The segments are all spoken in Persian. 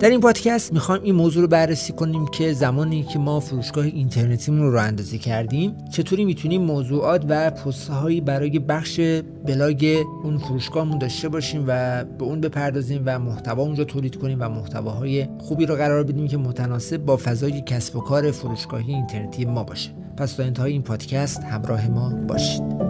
در این پادکست می‌خوایم این موضوع رو بررسی کنیم که زمانی که ما فروشگاه اینترنتیمون رو راه اندازی کردیم چطوری می‌تونیم موضوعات و پست هایی برای بخش بلاگ اون فروشگاهمون داشته باشیم و به اون بپردازیم و محتوا اونجا تولید کنیم و محتواهای خوبی رو قرار بدیم که متناسب با فضای کسب و کار فروشگاهی اینترنتی ما باشه. پس تا انتهای این پادکست همراه ما باشید.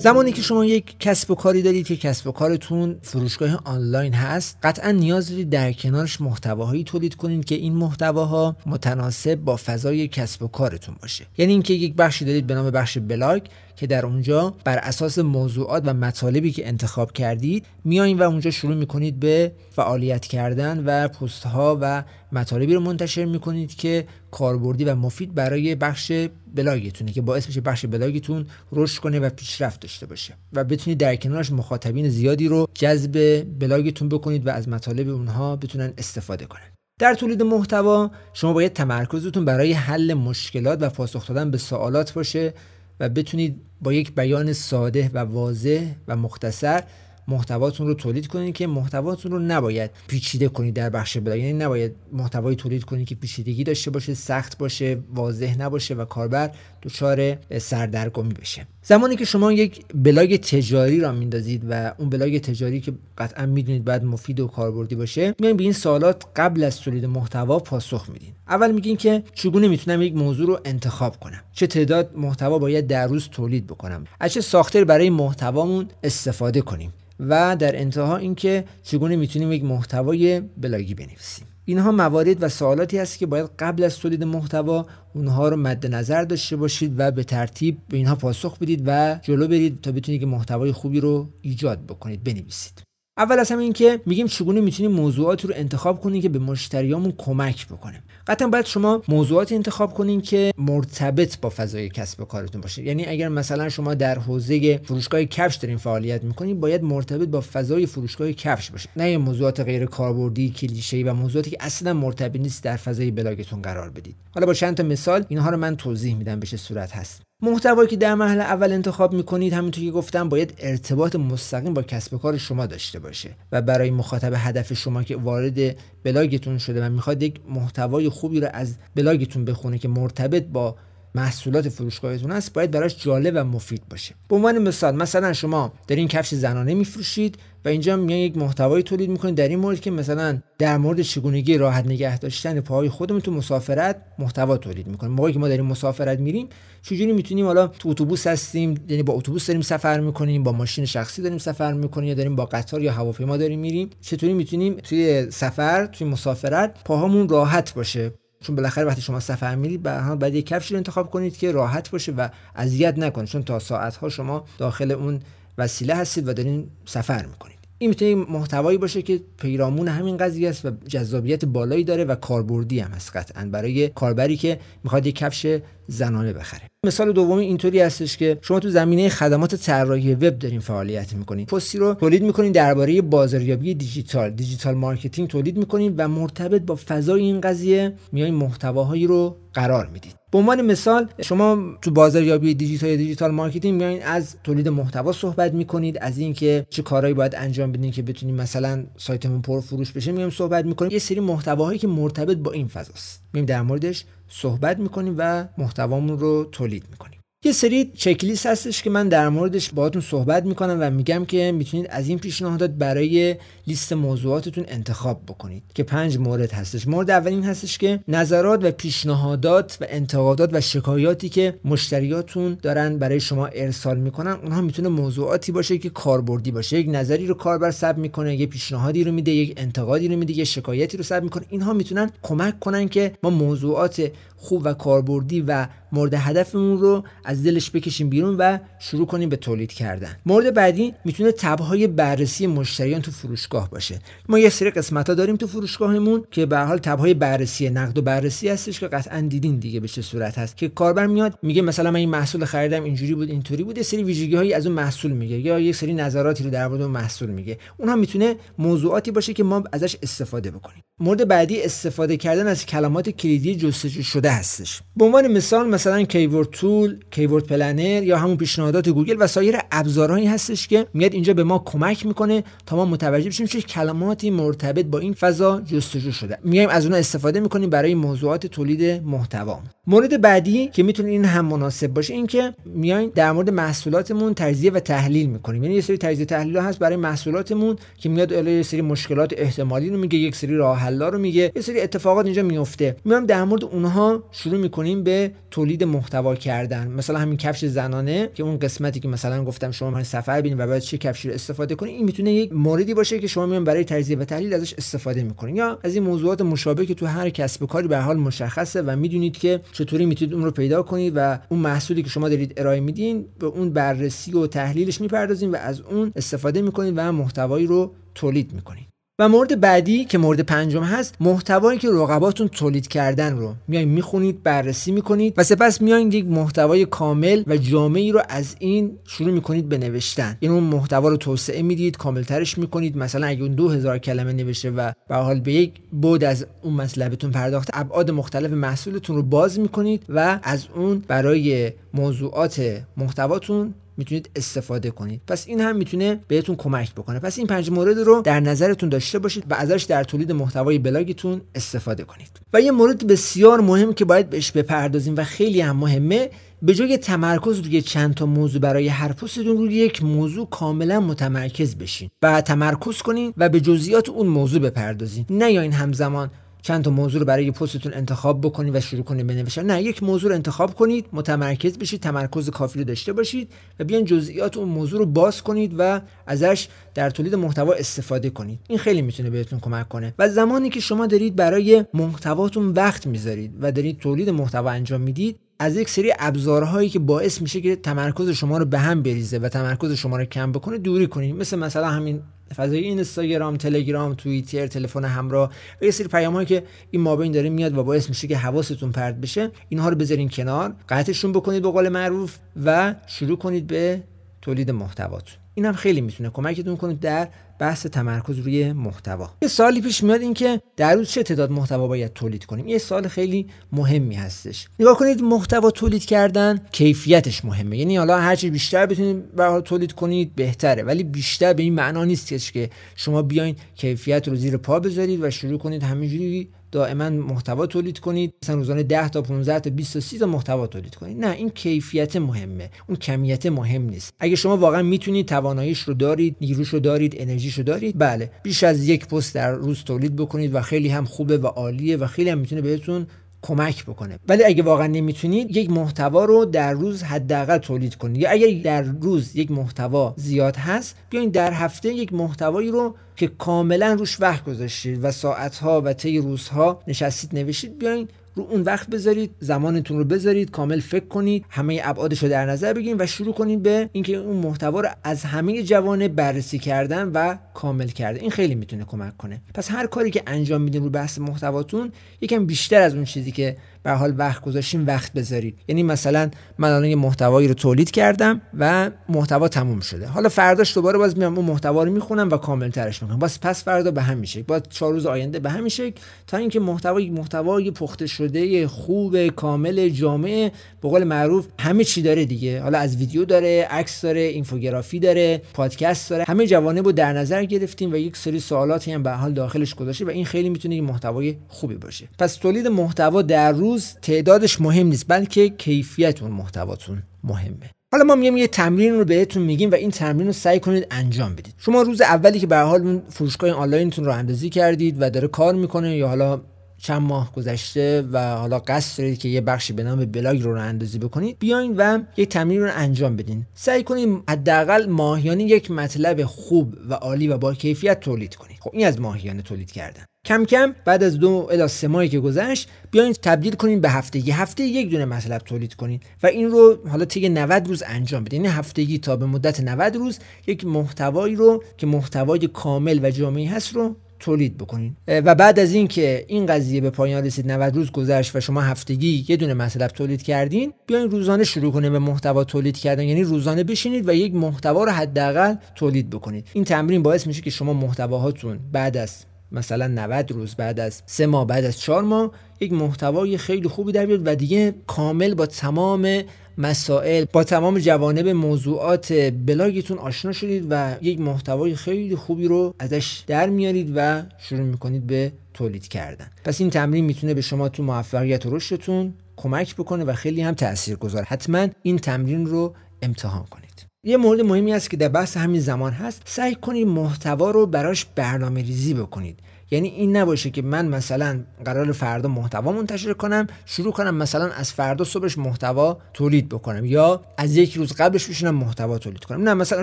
زمانی که شما یک کسب و کاری دارید که کسب و کارتون فروشگاه آنلاین هست قطعا نیاز دارید در کنارش محتواهایی تولید کنید که این محتواها متناسب با فضای کسب و کارتون باشه. یعنی اینکه یک بخشی دارید به نام بخش بلاگ که در اونجا بر اساس موضوعات و مطالبی که انتخاب کردید میایین و اونجا شروع می‌کنید به فعالیت کردن و پست ها و مطالبی رو منتشر می‌کنید که کاربردی و مفید برای بخش بلاگتونه که باعث بشه بخش بلاگتون رشد کنه و پیشرفت داشته باشه و بتونید در کنارش مخاطبین زیادی رو جذب بلاگتون بکنید و از مطالب اونها بتونن استفاده کنن. در تولید محتوا شما باید تمرکزتون برای حل مشکلات و پاسخ دادن به سوالات باشه و بتونید با یک بیان ساده و واضح و مختصر محتواتون رو تولید کنید که محتواتون رو نباید پیچیده کنید در بخش بلاگ. یعنی نباید محتوایی تولید کنید که پیچیدگی داشته باشه سخت باشه واضح نباشه و کاربر دچار سردرگمی بشه. زمانی که شما یک بلاگ تجاری راه میندازید و اون بلاگ تجاری که قطعا می‌دونید باید مفید و کاربردی باشه میایم به این سوالات قبل از تولید محتوا پاسخ میدین اول میگین که چگونه می‌تونم یک موضوع رو انتخاب کنم؟ چه تعداد محتوا باید در روز تولید بکنم؟ از چه ساختاری برای محتوامون استفاده کنیم؟ و در انتها اینکه چگونه می‌تونیم یک محتوای بلاگی بنویسیم. اینها موارد و سوالاتی هست که باید قبل از تولید محتوا اونها رو مد نظر داشته باشید و به ترتیب به اینها پاسخ بدید و جلو برید تا بتونید که محتوای خوبی رو ایجاد بکنید بنویسید. اول از همه این که میگیم چگونه می‌تونیم موضوعاتی رو انتخاب کنیم که به مشتریامون کمک بکنه. قطعا باید شما موضوعات انتخاب کنین که مرتبط با فضای کسب و کارتون باشه. یعنی اگر مثلا شما در حوزه فروشگاه کفش دارین فعالیت می‌کنین باید مرتبط با فضای فروشگاه کفش باشه. نه موضوعات غیر کاربردی کلیشه‌ای و موضوعاتی که اصلا مرتبط نیست در فضای بلاگتون قرار بدید. حالا با چند تا مثال اینها رو من توضیح میدم به چه صورت هست. محتوایی که در مرحله اول انتخاب می‌کنید همونطور که گفتم باید ارتباط مستقیم با کسب و کار شما داشته باشه و برای مخاطب هدف شما که وارد بلاگتون شده و می‌خواد یک محتوای خوبی رو از بلاگتون بخونه که مرتبط با محصولات فروشگاهتون هست باید براش جالب و مفید باشه. به عنوان مثال مثلا شما دارین کفش زنانه میفروشید و اینجا میان یک محتوایی تولید می‌کنید در این مورد که مثلا در مورد چگونگی راحت نگه داشتن پاهای خودمون تو مسافرت محتوا تولید می‌کنیم. موقعی که ما داریم مسافرت میریم چجوری می‌تونیم حالا تو اتوبوس هستیم یعنی با اتوبوس داریم سفر می‌کنیم با ماشین شخصی داریم سفر می‌کنیم یا داریم با قطار یا هواپیما داریم میریم چطوری می‌تونیم توی سفر توی مسافرت پاهامون راحت باشه؟ چون بالاخره وقتی شما سفر میرید بعد یک کفشی رو انتخاب کنید که راحت باشه و اذیت نکنه چون تا ساعت ها شما داخل اون وسیله هستید و دارین سفر می‌کنید. این می‌تونه محتوایی باشه که پیرامون همین قضیه است و جذابیت بالایی داره و کاربردی هم هست قطعا. برای کاربری که می‌خواد یک کفش زنانه بخره. مثال دومی اینطوری هستش که شما تو زمینه خدمات طراحی وب دارین فعالیت می‌کنین. پستی رو تولید می‌کنین درباره بازاریابی دیجیتال digital marketing تولید می‌کنین و مرتبط با فضای این قضیه میایین محتواهایی رو قرار می‌دید. به عنوان مثال شما تو بازاریابی دیجیتال digital marketing میایین از تولید محتوا صحبت می‌کنید از اینکه چه کارهایی باید انجام بدین که بتونیم مثلا سایتمون پر فروش بشه میایم صحبت می‌کنیم یه سری محتواهایی که مرتبط با این فضاست. میایم در موردش صحبت می‌کنیم و محتوامون رو تولید می‌کنیم. یه سری چکلیست هستش که من در موردش باهاتون صحبت می‌کنم و میگم که می‌تونید از این پیشنهادات برای لیست موضوعاتتون انتخاب بکنید که پنج مورد هستش. مورد اول این هستش که نظرات و پیشنهادات و انتقادات و شکایاتی که مشتریاتون دارن برای شما ارسال می‌کنن اونها می‌تونه موضوعاتی باشه که کاربردی باشه. یک نظری رو کاربر ثبت می‌کنه یه پیشنهادی رو میده یک انتقادی رو میده یه شکایتی رو ثبت می‌کنه. اینها می‌تونن کمک کنن که ما موضوعات خوب و کاربردی و مورد هدفمون رو از دلش بکشیم بیرون و شروع کنیم به تولید کردن. مورد بعدی می‌تونه tab های بررسی مشتریان تو فروشگاه باشه. ما یه سری قسمت ها داریم تو فروشگاهمون که به هر حال tab های بررسی نقد و بررسی هستش که قطعا دیدین دیگه به چه صورت هست. که کاربر میاد میگه مثلا من این محصول خریدم اینجوری بود اینطوری بود. یه سری ویژگی هایی از اون محصول میگه یا یه سری نظراتی رو در مورد اون محصول میگه. اونها می‌تونه موضوعاتی باشه که ما ازش استفاده بکنیم. مورد بعدی استفاده کردن از کلمات کلیدی جستجو شده هستش به عنوان مثال مثلا keyword tool keyword planner یا همون پیشنهادات گوگل و سایر ابزارهایی هستش که میاد اینجا به ما کمک می‌کنه تا ما متوجه بشیم چه کلماتی مرتبط با این فضا جستجو شده. میایم از اونها استفاده می‌کنیم برای موضوعات تولید محتوا. مورد بعدی که می‌تونه این هم مناسب باشه این که میایم در مورد محصولاتمون تجزیه و تحلیل می‌کنیم. یعنی یه سری تجزیه تحلیل هست برای محصولاتمون که میاد یه سری مشکلات احتمالی رو میگه یک سری راه رو میگه یه سری اتفاقات اینجا میفته میایم در مورد اونها شروع می‌کنیم به تولید محتوا کردن. مثلا همین کفش زنانه که اون قسمتی که مثلا گفتم شما من سفر ببینید و بعد چه کفشی رو استفاده کنید این می‌تونه یک موردی باشه که شما میان برای تجزیه و تحلیل ازش استفاده می‌کنید یا از این موضوعات مشابه که تو هر کسب و کاری به حال مشخصه و می‌دونید که چطوری می‌تونید اون رو پیدا کنید و اون محصولی که شما دارید ارائه میدین به اون بررسی و تحلیلش می‌پردازین و از اون استفاده می‌کنید و محتوایی رو تولید می‌کنید و مورد بعدی که مورد پنجم هست محتوایی که رقباتون تولید کردن رو. میایین می‌خونید بررسی می‌کنید و سپس میایین یک محتوای کامل و جامعی رو از این شروع می‌کنید به نوشتن. این اون محتوا رو توسعه می‌دید کاملترش می‌کنید. مثلا اگه اون 2000 کلمه نوشته و به حال به یک بود از اون مطلبتون پرداخته ابعاد مختلف محصولتون رو باز می‌کنید و از اون برای موضوعات محتواتون می‌تونید استفاده کنید. پس این هم می‌تونه بهتون کمک بکنه. پس این پنج مورد رو در نظرتون داشته باشید و ازش در تولید محتوای بلاگتون استفاده کنید. و یه مورد بسیار مهم که باید بهش بپردازیم و خیلی هم مهمه به جای تمرکز روی چند تا موضوع برای هر پستتون روی یک موضوع کاملا متمرکز بشین و تمرکز کنین و به جزئیات اون موضوع بپردازین. نه یا این همزمان چند تا موضوع رو برای پستتون انتخاب بکنید و شروع کنید بنویسن نه یک موضوع رو انتخاب کنید متمرکز بشید تمرکز کافی رو داشته باشید و بیان جزئیات اون موضوع رو باز کنید و ازش در تولید محتوا استفاده کنید. این خیلی می‌تونه بهتون کمک کنه. و زمانی که شما دارید برای محتواتون وقت می‌ذارید و دارید تولید محتوا انجام می‌دید از یک سری ابزارهایی که باعث میشه که تمرکز شما رو به هم بریزه و تمرکز شما رو کم بکنه دوری کنید. مثل مثلا همین فضای اینستاگرام تلگرام توییتر تلفن همراه و یه سری پیامهایی که این مابین داره میاد و باعث میشه که حواستون پرت بشه اینها رو بذارین کنار قطعشون بکنید به قول معروف و شروع کنید به تولید محتواتون این هم خیلی می‌تونه کمکتون کنه در بحث تمرکز روی محتوا. یه سالی پیش میاد اینکه در روز چه تعداد محتوا باید تولید کنیم. یه سال خیلی مهمی هستش. نگاه کنید محتوا تولید کردن کیفیتش مهمه. یعنی حالا هر چی بیشتر بتونید به تولید کنید بهتره. ولی بیشتر به این معنا نیست که شما بیاین کیفیت رو زیر پا بذارید و شروع کنید همینجوری دائما محتوا تولید کنید. مثلا روزانه 10 تا 15 تا 20 تا 30 تا محتوا تولید کنید. نه این کیفیت مهمه. اون کمیت مهم نیست. اگه شما واقعا می‌تونید تواناییش رو دارید نیروش رو دارید انرژیش رو دارید بله. بیش از یک پست در روز تولید بکنید و خیلی هم خوبه و عالیه و خیلی هم می‌تونه بهتون کمک بکنه. ولی اگه واقعا نمی‌تونید یک محتوا رو در روز حداقل تولید کنید یا اگر در روز یک محتوا زیاد هست بیاین در هفته یک محتوایی رو که کاملا روش وقت گذاشتید و ساعتها و طی روزها نشستید نوشید بیاین رو اون وقت بذارید زمانتون رو بذارید کامل فکر کنید همه ابعادش رو در نظر بگیرید و شروع کنید به اینکه اون محتوا رو از همه جوانه بررسی کردن و کامل کرده. این خیلی می‌تونه کمک کنه. پس هر کاری که انجام میدین رو بحث محتواتون یکم بیشتر از اون چیزی که به حال وقت گذاشتیم وقت بذارید. یعنی مثلا من الان یه محتوایی رو تولید کردم و محتوا تموم شده. حالا فرداش دوباره باز میام اون محتوا رو می‌خونم و کامل ترش می‌کنم. باز پس فردا به هم میشه باز چهار روز آینده به هم میشه تا اینکه محتوای محتوای پخته شده خوب کامل جامع به قول معروف همه چی داره دیگه. حالا از ویدیو داره عکس داره اینفوگرافی داره پادکست داره. همه جوانب رو در نظر گرفتیم و یک سری سوالاتی هم به حال داخلش گذاشته و این خیلی می‌تونه محتوای خوبی باشه. پس تولید محتوا در روز تعدادش مهم نیست بلکه کیفیت اون محتواتون مهمه. حالا ما میایم یه تمرین رو بهتون میگیم و این تمرین رو سعی کنید انجام بدید. شما روز اولی که به هر حال اون فروشگاه آنلاینتون راه اندازی کردید و داره کار می‌کنه یا حالا چند ماه گذشته و حالا قصد دارید که یه بخشی به نام بلاگ راه اندازی بکنید بیاین و یک تمرین رو انجام بدین. سعی کنید حداقل ماهیانه یک مطلب خوب و عالی و با کیفیت تولید کنید. خب این از ماهیانه تولید کردن. کم کم بعد از دو الی سه ماهی که گذشت بیاین تبدیل کنین به هفتگی. هفته یک دونه مطلب تولید کنین و این رو حالا طی 90 روز انجام بدین. یعنی هفتگی تا به مدت 90 روز یک محتوایی رو که محتوای کامل و جامعی هست رو تولید بکنین. و بعد از اینکه این قضیه به پایان رسید 90 روز گذشت و شما هفتگی یه دونه مطلب تولید کردین بیاین روزانه شروع کنید به محتوا تولید کردن. یعنی روزانه بشینید و یک محتوا رو حداقل تولید بکنید. این تمرین باعث میشه که شما محتواهاتون بعد از مثلا 90 روز بعد از سه ماه بعد از چهار ماه یک محتوای خیلی خوبی در بیاد و دیگه کامل با تمام مسائل با تمام جوانب موضوعات بلاگتون آشنا شدید و یک محتوای خیلی خوبی رو ازش در میارید و شروع می‌کنید به تولید کردن. پس این تمرین می‌تونه به شما تو موفقیت و رشدتون کمک بکنه و خیلی هم تأثیر گذار حتما این تمرین رو امتحان کنید. یه مورد مهمی است که در بحث همین زمان هست. سعی کنید محتوا رو براش برنامه ریزی بکنید. یعنی این نباشه که من مثلا قرار فردا محتوا منتشر کنم شروع کنم مثلا از فردا صبحش محتوا تولید بکنم یا از یک روز قبلش بشینم محتوا تولید کنم. نه مثلا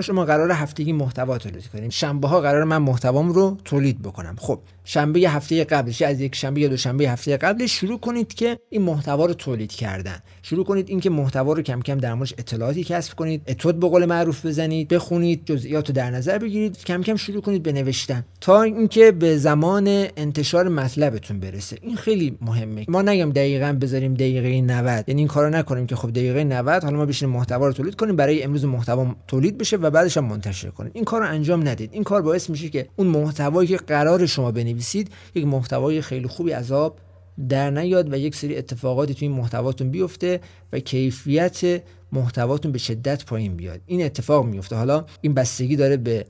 شما قرار هفتگی محتوا تولید کنیم شنبه ها قرار من محتوام رو تولید بکنم. خب شنبه هفته قبلش از یک شنبه یا دوشنبه هفته قبلش شروع کنید که این محتوا رو تولید کردن. شروع کنید اینکه محتوا رو کم کم در موردش اطلاعاتی کسب کنید اتود به قول معروف بزنید بخونید جزئیات رو در نظر بگیرید کم کم شروع کنید به نوشتن. تا اینکه به زمان انتشار مطلبتون برسه. این خیلی مهمه. ما نگم دقیقا بذاریم دقیقه 90 یعنی این کارو نکنیم که خب دقیقه 90 حالا ما بشینیم محتوا رو تولید کنیم برای امروز محتوا تولید بشه و بعدش هم منتشر کنیم. این کارو انجام ندید. این کار باعث میشه که اون محتوایی که قرار شما بنویسید یک محتوای خیلی خوبی عذاب در نیاد و یک سری اتفاقاتی توی محتواتون بیفته و کیفیت محتواتون به شدت پایین بیاد. این اتفاق میفته. حالا این بستگی داره به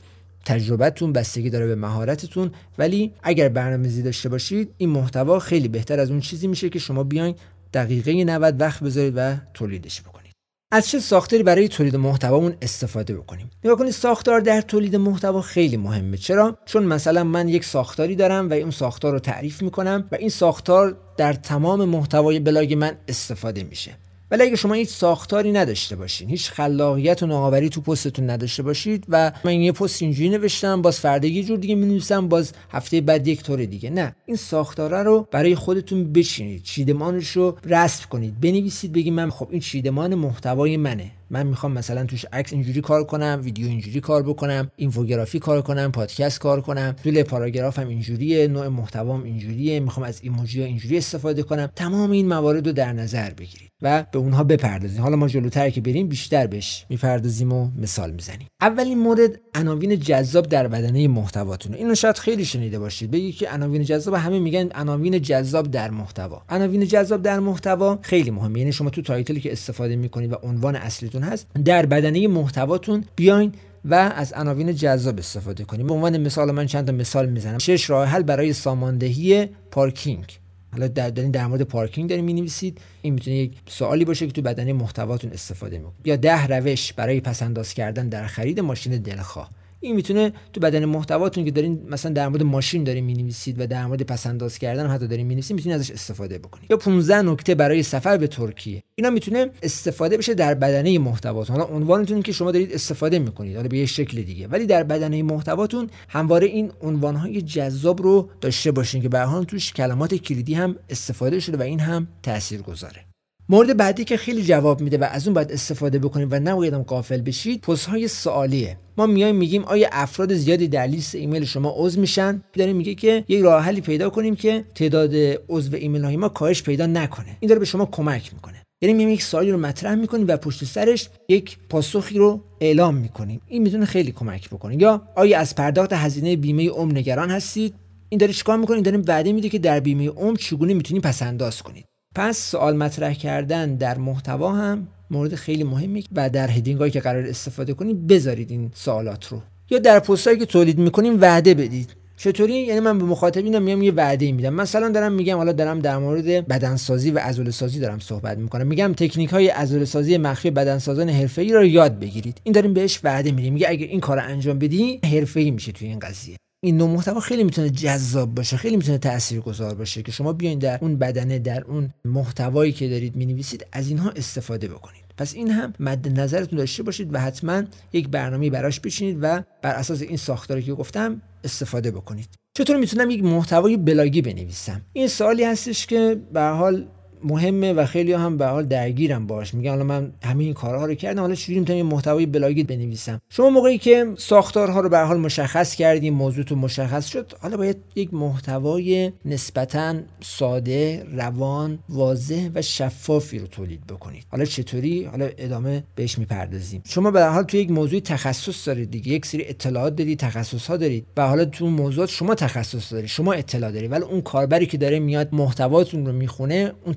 تجربتون بستگی داره به مهارتتون. ولی اگر برنامه‌ریزی داشته باشید این محتوا خیلی بهتر از اون چیزی میشه که شما بیاین دقیقه 90 وقت بذارید و تولیدش بکنید. از چه ساختاری برای تولید محتوامون استفاده بکنیم؟ نگاه کنید ساختار در تولید محتوا خیلی مهمه. چرا؟ چون مثلا من یک ساختاری دارم و اون ساختار رو تعریف می‌کنم و این ساختار در تمام محتوای بلاگ من استفاده میشه. ولی اگه شما هیچ ساختاری نداشته باشین هیچ خلاقیت و نوآوری تو پستتون نداشته باشید و من یه پست اینجوری نوشتم باز فردا یه جور دیگه می‌نویسم باز هفته بعد یک طور دیگه. نه این ساختاره رو برای خودتون بچینید چیدمانش رو رسم کنید بنویسید بگید من خب این چیدمان محتوای منه. من می‌خوام مثلا توش عکس اینجوری کار کنم ویدیو اینجوری کار بکنم اینفوگرافی کار کنم پادکست کار کنم. طول پاراگرافم اینجوریه نوع محتوام اینجوریه می‌خوام از ایموجی اینجوری استفاده کنم. تمام این موارد رو در نظر بگیرید و به اونها بپردازیم. حالا ما جلوتر که بریم بیشتر بهش می‌پردازیم و مثال می‌زنیم. اولین مورد عناوین جذاب در بدنه محتواتون. اینو شاید خیلی شنیده باشید. بگی که عناوین جذاب همه میگن عناوین جذاب در محتوا. عناوین جذاب در محتوا خیلی مهمه. یعنی شما تو تایتلی که استفاده می‌کنید و عنوان اصلیتون هست در بدنه محتواتون بیاین و از عناوین جذاب استفاده کنیم. به عنوان مثال من چند تا مثال می‌زنم. شش راه حل برای ساماندهی پارکینگ. حالا در در مورد پارکینگ دارین می‌نویسید. این می‌تونه یک سوالی باشه که تو بدنه محتواتون استفاده می‌کنید. یا ده روش برای پسنداز کردن در خرید ماشین دلخواه. این می‌تونه تو بدن محتواتون که دارین مثلا در مورد ماشین دارین می‌نویسید و در مورد پسنداز کردن حتی دارین می‌نویسید می‌تونید ازش استفاده بکنید. یا 15 نکته برای سفر به ترکیه. اینا می‌تونه استفاده بشه در بدنه محتواتون. حالا عنوانتون که شما دارید استفاده می‌کنید حالا به یه شکل دیگه. ولی در بدنه محتواتون همواره این عنوانهای جذاب رو داشته باشین که به توش کلمات کلیدی هم استفاده شده و این هم تاثیرگذاره مورد بعدی که خیلی جواب میده و از اون باید استفاده بکنید و نباید هم قافل بشید پست های سوالیه. ما میایم میگیم آیا افراد زیادی در لیست ایمیل شما عضو میشن؟ داریم میگه که یک راه حلی پیدا کنیم که تعداد عضو ایمیل های ما کاهش پیدا نکنه. این داره به شما کمک می‌کنه. یعنی میایم یک سوالی رو مطرح می‌کنیم و پشت سرش یک پاسخی رو اعلام می‌کنیم. این می‌تونه خیلی کمک بکنه. یا آیا از پرداخت هزینه بیمه عمر نگران هستید؟ این داره چیکار می‌کنه؟ داریم وعده میده که در بیمه عمر چگونه می‌تونید پسنداز کنید. پس سوال مطرح کردن در محتوا هم مورد خیلی مهمی و در هدینگ که قرار استفاده کنید بذارید این سوالات رو. یا در پستایی که تولید می‌کنیم وعده بدید. چطوری؟ یعنی من به مخاطبینم میام یه وعده میدم. مثلا دارم میگم حالا دارم در مورد بدنسازی و عضله سازی دارم صحبت می‌کنم. میگم تکنیک های عضله سازی مخفی بدنسازان حرفه‌ای رو یاد بگیرید. این داریم بهش وعده میدیم. میگه اگر این کار انجام بدی حرفه‌ای میشه توی این قضیه. این نوع محتوا خیلی می‌تونه جذاب باشه خیلی می‌تونه تاثیرگذار باشه که شما بیاین در اون بدنه در اون محتوایی که دارید می‌نویسید از اینها استفاده بکنید. پس این هم مد نظرتون داشته باشید و حتما یک برنامه براش بچینید و بر اساس این ساختاری که گفتم استفاده بکنید. چطور می‌تونم یک محتوای بلاگی بنویسم؟ این سوالی هستش که به حال مهمه و خیلی هم به حال درگیرن باهاش. میگن حالا من همه این کارها رو کردم حالا چجوری می‌تونم محتوای بلاگی بنویسم. شما موقعی که ساختارها رو به حال مشخص کردیم موضوعتون مشخص شد حالا باید یک محتوای نسبتا ساده روان واضح و شفافی رو تولید بکنید. حالا چطوری؟ حالا ادامه بهش می‌پردازیم. شما به حال تو یک موضوع تخصص دارید دیگه. یک سری اطلاعات دارید تخصص دارید. و حالا تو موضوعات شما تخصص دارید شما اطلاع دارید ولی اون کاربری که داره میاد محتواتون رو می‌خونه اون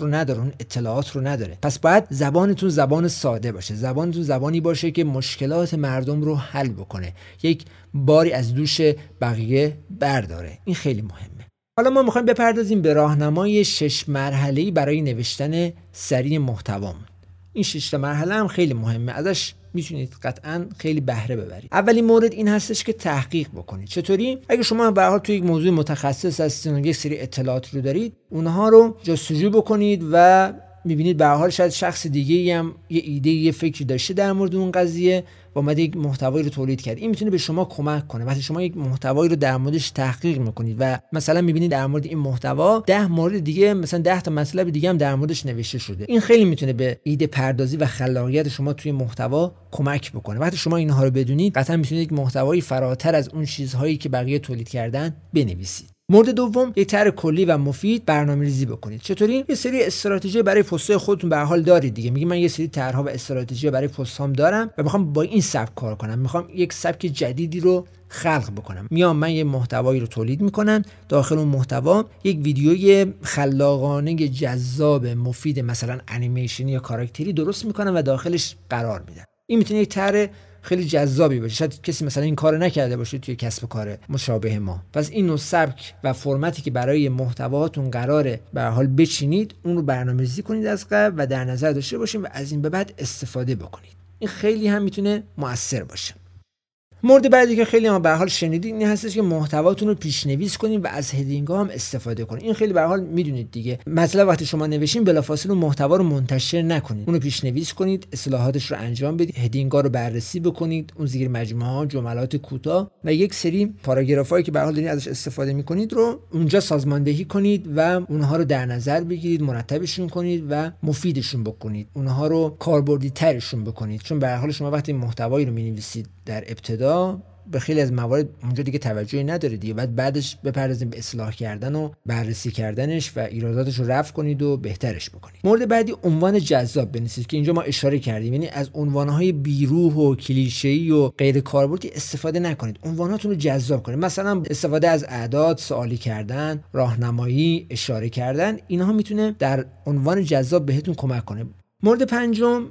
رو نداره اون اطلاعات رو نداره. پس باید زبانتون زبان ساده باشه. زبانتون زبانی باشه که مشکلات مردم رو حل بکنه. یک باری از دوش بقیه برداره. این خیلی مهمه. حالا ما می‌خوایم بپردازیم به راهنمای شش مرحله‌ای برای نوشتن سریع محتوامون. این شش مرحله هم خیلی مهمه. ازش می‌تونید قطعا خیلی بهره ببرید. اولین مورد این هستش که تحقیق بکنید. چطوری؟ اگه شما به حال توی یک موضوع متخصص هستین و یک سری اطلاعات رو دارید اونها رو جستجو بکنید و می‌بینید به حال شاید شخص دیگه هم یه ایده یه فکری داشته در مورد اون قضیه اومده یک محتوایی رو تولید کرد. این می‌تونه به شما کمک کنه. وقتی شما یک محتوایی رو در موردش تحقیق می‌کنید و مثلا می‌بینید در مورد این محتوا ده مورد دیگه مثلا ده تا مطلب دیگه هم در موردش نوشته شده. این خیلی می‌تونه به ایده پردازی و خلاقیت شما توی محتوا کمک بکنه. وقتی شما اینها رو بدونید قطعا می‌تونید یک محتوایی فراتر از اون چیزهایی که بقیه تولید کردن بنویسید. مورد دوم یک طرح کلی و مفید برنامه ریزی بکنید. چطوری؟ یه سری استراتژی برای پست خودتون به حال دارید دیگه. میگی من یه سری طرحها و استراتژی برای پستام دارم و می‌خوام با این سبک کار کنم. می‌خوام یک سبک جدیدی رو خلق بکنم. میام من یه محتوایی رو تولید می‌کنم داخل اون محتوا یک ویدیوی خلاقانه جذاب مفید مثلا انیمیشنی یا کاراکتری درست می‌کنم و داخلش قرار میدم این می‌تونه یک طرح خیلی جذابی باشه. شاید کسی مثلا این کارو نکرده باشه توی کسب و کار مشابه ما. پس این نوع سبک و فرمتی که برای محتواتون قراره به حال بچینید اون رو برنامه‌ریزی کنید از قبل و در نظر داشته باشین و از این به بعد استفاده بکنید. این خیلی هم می‌تونه موثر باشه. مورد بعدی که خیلی ما به حال شنیدید این هستش که محتواتون رو پیشنویس کنیم و از هدینگ هم استفاده کنیم این خیلی به حال می‌دونید دیگه. مثلا وقتی شما نوشین بلافاصله اون محتوا رو منتشر نکنید اون رو پیشنویس کنید اصلاحاتش رو انجام بدید هدینگ رو بررسی بکنید اون زیر مجموعه ها جملات کوتاه و یک سری پاراگرافایی که به حال دارید ازش استفاده می‌کنید رو اونجا سازماندهی کنید و اونها رو در نظر بگیرید مرتبشون کنید و مفیدشون بکنید. اونها رو کاربردی ترشون بکنید. چون به حال شما وقتی محتوایی رو می‌نویسید در ابتدا به خیلی از موارد اونجا دیگه توجهی نداره دیگه. بعد بعدش بپردازیم به اصلاح کردن و بررسی کردنش و ایراداتش رو رفع کنید و بهترش بکنید. مورد بعدی عنوان جذاب بنویسید که اینجا ما اشاره کردیم. یعنی از عنوانهای بیروح و کلیشه‌ای و غیر کاربردی استفاده نکنید. عنواناتون رو جذاب کنید. مثلا استفاده از اعداد سوالی کردن راهنمایی اشاره کردن اینها می‌تونه در عنوان جذاب بهتون کمک کنه. مورد پنجم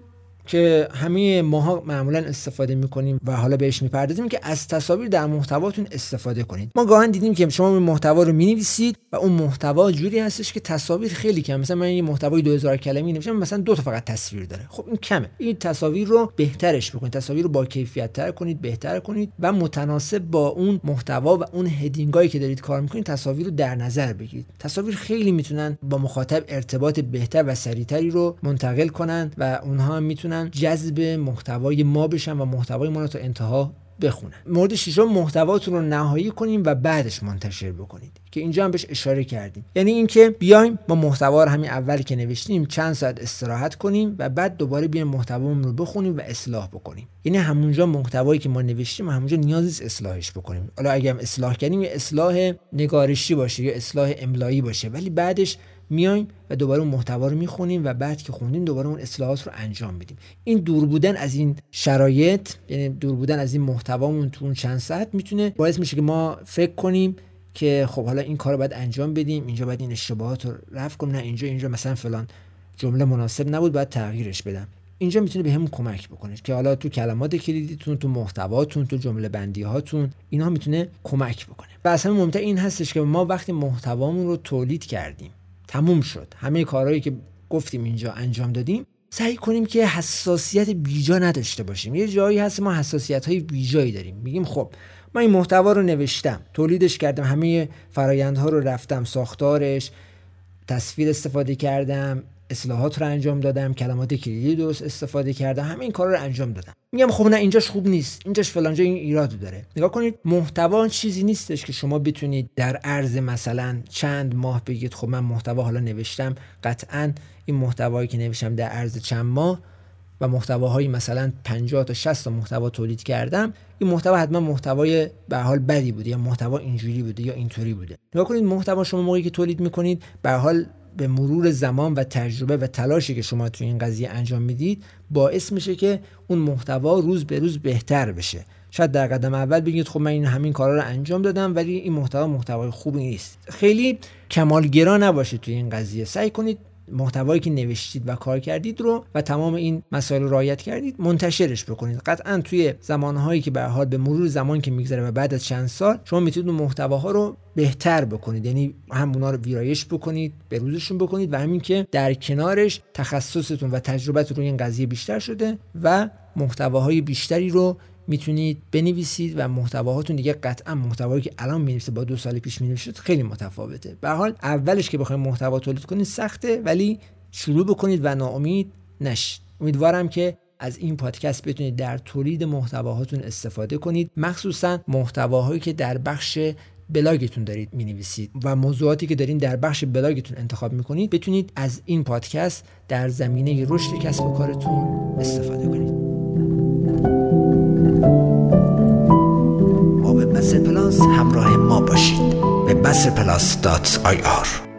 که همه ماها معمولا استفاده می‌کنیم و حالا بهش می‌پردازیم که از تصاویر در محتواتون استفاده کنید. ما گاهن دیدیم که شما این محتوا رو می‌نویسید و اون محتوا جوری هستش که تصاویر خیلی کم مثلا من یه محتوای 2000 کلمه نوشتم مثلا دو تا فقط تصویر داره. خب این کمه. این تصاویر رو بهترش بکنید. تصاویر رو با کیفیت تر کنید بهتر کنید و متناسب با اون محتوا و اون هدینگایی که دارید کار می‌کنید تصاویر رو در نظر بگیرید. تصاویر خیلی می‌تونن با مخاطب ارتباط بهتر و سریعتری رو منتقل کنند و اونها می‌تونن جذب محتوای ما بشن و محتوای ما رو تا انتها بخونن. مورد ششم محتواتون رو نهایی کنیم و بعدش منتشر بکنید. که اینجا هم بهش اشاره کردیم. یعنی اینکه بیایم ما محتوا رو همین اول که نوشتیم چند ساعت استراحت کنیم و بعد دوباره بیایم محتوامون رو بخونیم و اصلاح بکنیم. یعنی همونجا محتوایی که ما نوشتیم همونجا نیازی نیست اصلاحش بکنیم. حالا اگه هم اصلاح کردیم یه اصلاح نگارشی باشه یا اصلاح املایی باشه. ولی بعدش میایم و دوباره اون محتوا رو می‌خونیم و بعد که خوندیم دوباره اون اصلاحات رو انجام میدیم. این دور بودن از این شرایط یعنی دور بودن از این محتوامون تو اون چند ساعت می‌تونه باعث میشه که ما فکر کنیم که خب حالا این کار رو باید انجام بدیم اینجا باید این اشتباهات رو رفع کنم نه اینجا اینجا مثلا فلان. جمله مناسب نبود باید تغییرش بدم. اینجا می‌تونه بهمون به کمک بکنه که حالا تو کلمات کلیدیتون تو محتواتون تو جمله بندی هاتون اینها می‌تونه کمک بکنه. و اصلا مهمتر این هستش که ما وقتی محتوامون رو تولید کردیم تموم شد. همه کارهایی که گفتیم اینجا انجام دادیم سعی کنیم که حساسیت بیجا نداشته باشیم. یه جایی هست ما حساسیت های بیجایی داریم. میگیم خب من این محتوا رو نوشتم تولیدش کردم همه فرایندها رو رفتم ساختارش تصویر استفاده کردم. اصلاحات رو انجام دادم کلمات کلیدی درست استفاده کردم همه این کار رو انجام دادم. میگم خب نه اینجاش خوب نیست اینجاش فلانجا این ایراد داره. نگاه کنید محتوا چیزی نیستش که شما بتونید در عرض مثلا چند ماه بگید خب من محتوا حالا نوشتم قطعا این محتوایی که نوشتم در عرض چند ماه و محتواهایی مثلا 50 تا 60 تا محتوا تولید کردم این محتوا حتما محتوای به حال بدی بوده یا محتوا اینجوری بوده یا اینطوری بوده. نگاه کنید محتوا شما موقعی که تولید می‌کنید به حال به مرور زمان و تجربه و تلاشی که شما تو این قضیه انجام می‌دید باعث میشه که اون محتوا روز به روز بهتر بشه. شاید در قدم اول بگید خب من این همین کارا رو انجام دادم ولی این محتوا محتوای خوبی نیست. خیلی کمالگرا نباشید توی این قضیه. سعی کنید محتوایی که نوشتید و کار کردید رو و تمام این مسائل رو رعایت کردید منتشرش بکنید. قطعا توی زمانهایی که به حال به مرور زمان که میگذره و بعد از چند سال شما می‌تونید اون محتواها رو بهتر بکنید. یعنی هم اونا رو ویرایش بکنید به روزشون بکنید و همین که در کنارش تخصصتون و تجربتون روی این قضیه بیشتر شده و محتواهای بیشتری رو می‌تونید بنویسید و محتواهاتون دیگه قطعا محتوایی که الان می‌نویسید با دو سال پیش می‌نویسید خیلی متفاوته. به حال اولش که بخواید محتوا تولید کنید سخته ولی شروع بکنید و ناامید نشید. امیدوارم که از این پادکست بتونید در تولید محتواهاتون استفاده کنید. مخصوصا محتواهایی که در بخش بلاگتون دارید می نویسید و موضوعاتی که دارین در بخش بلاگتون انتخاب می کنید بتونید از این پادکست در زمینه رشد کسب و کارتون استفاده کنید. با به پلاس همراه ما باشید. بسر پلاس دات آی آر.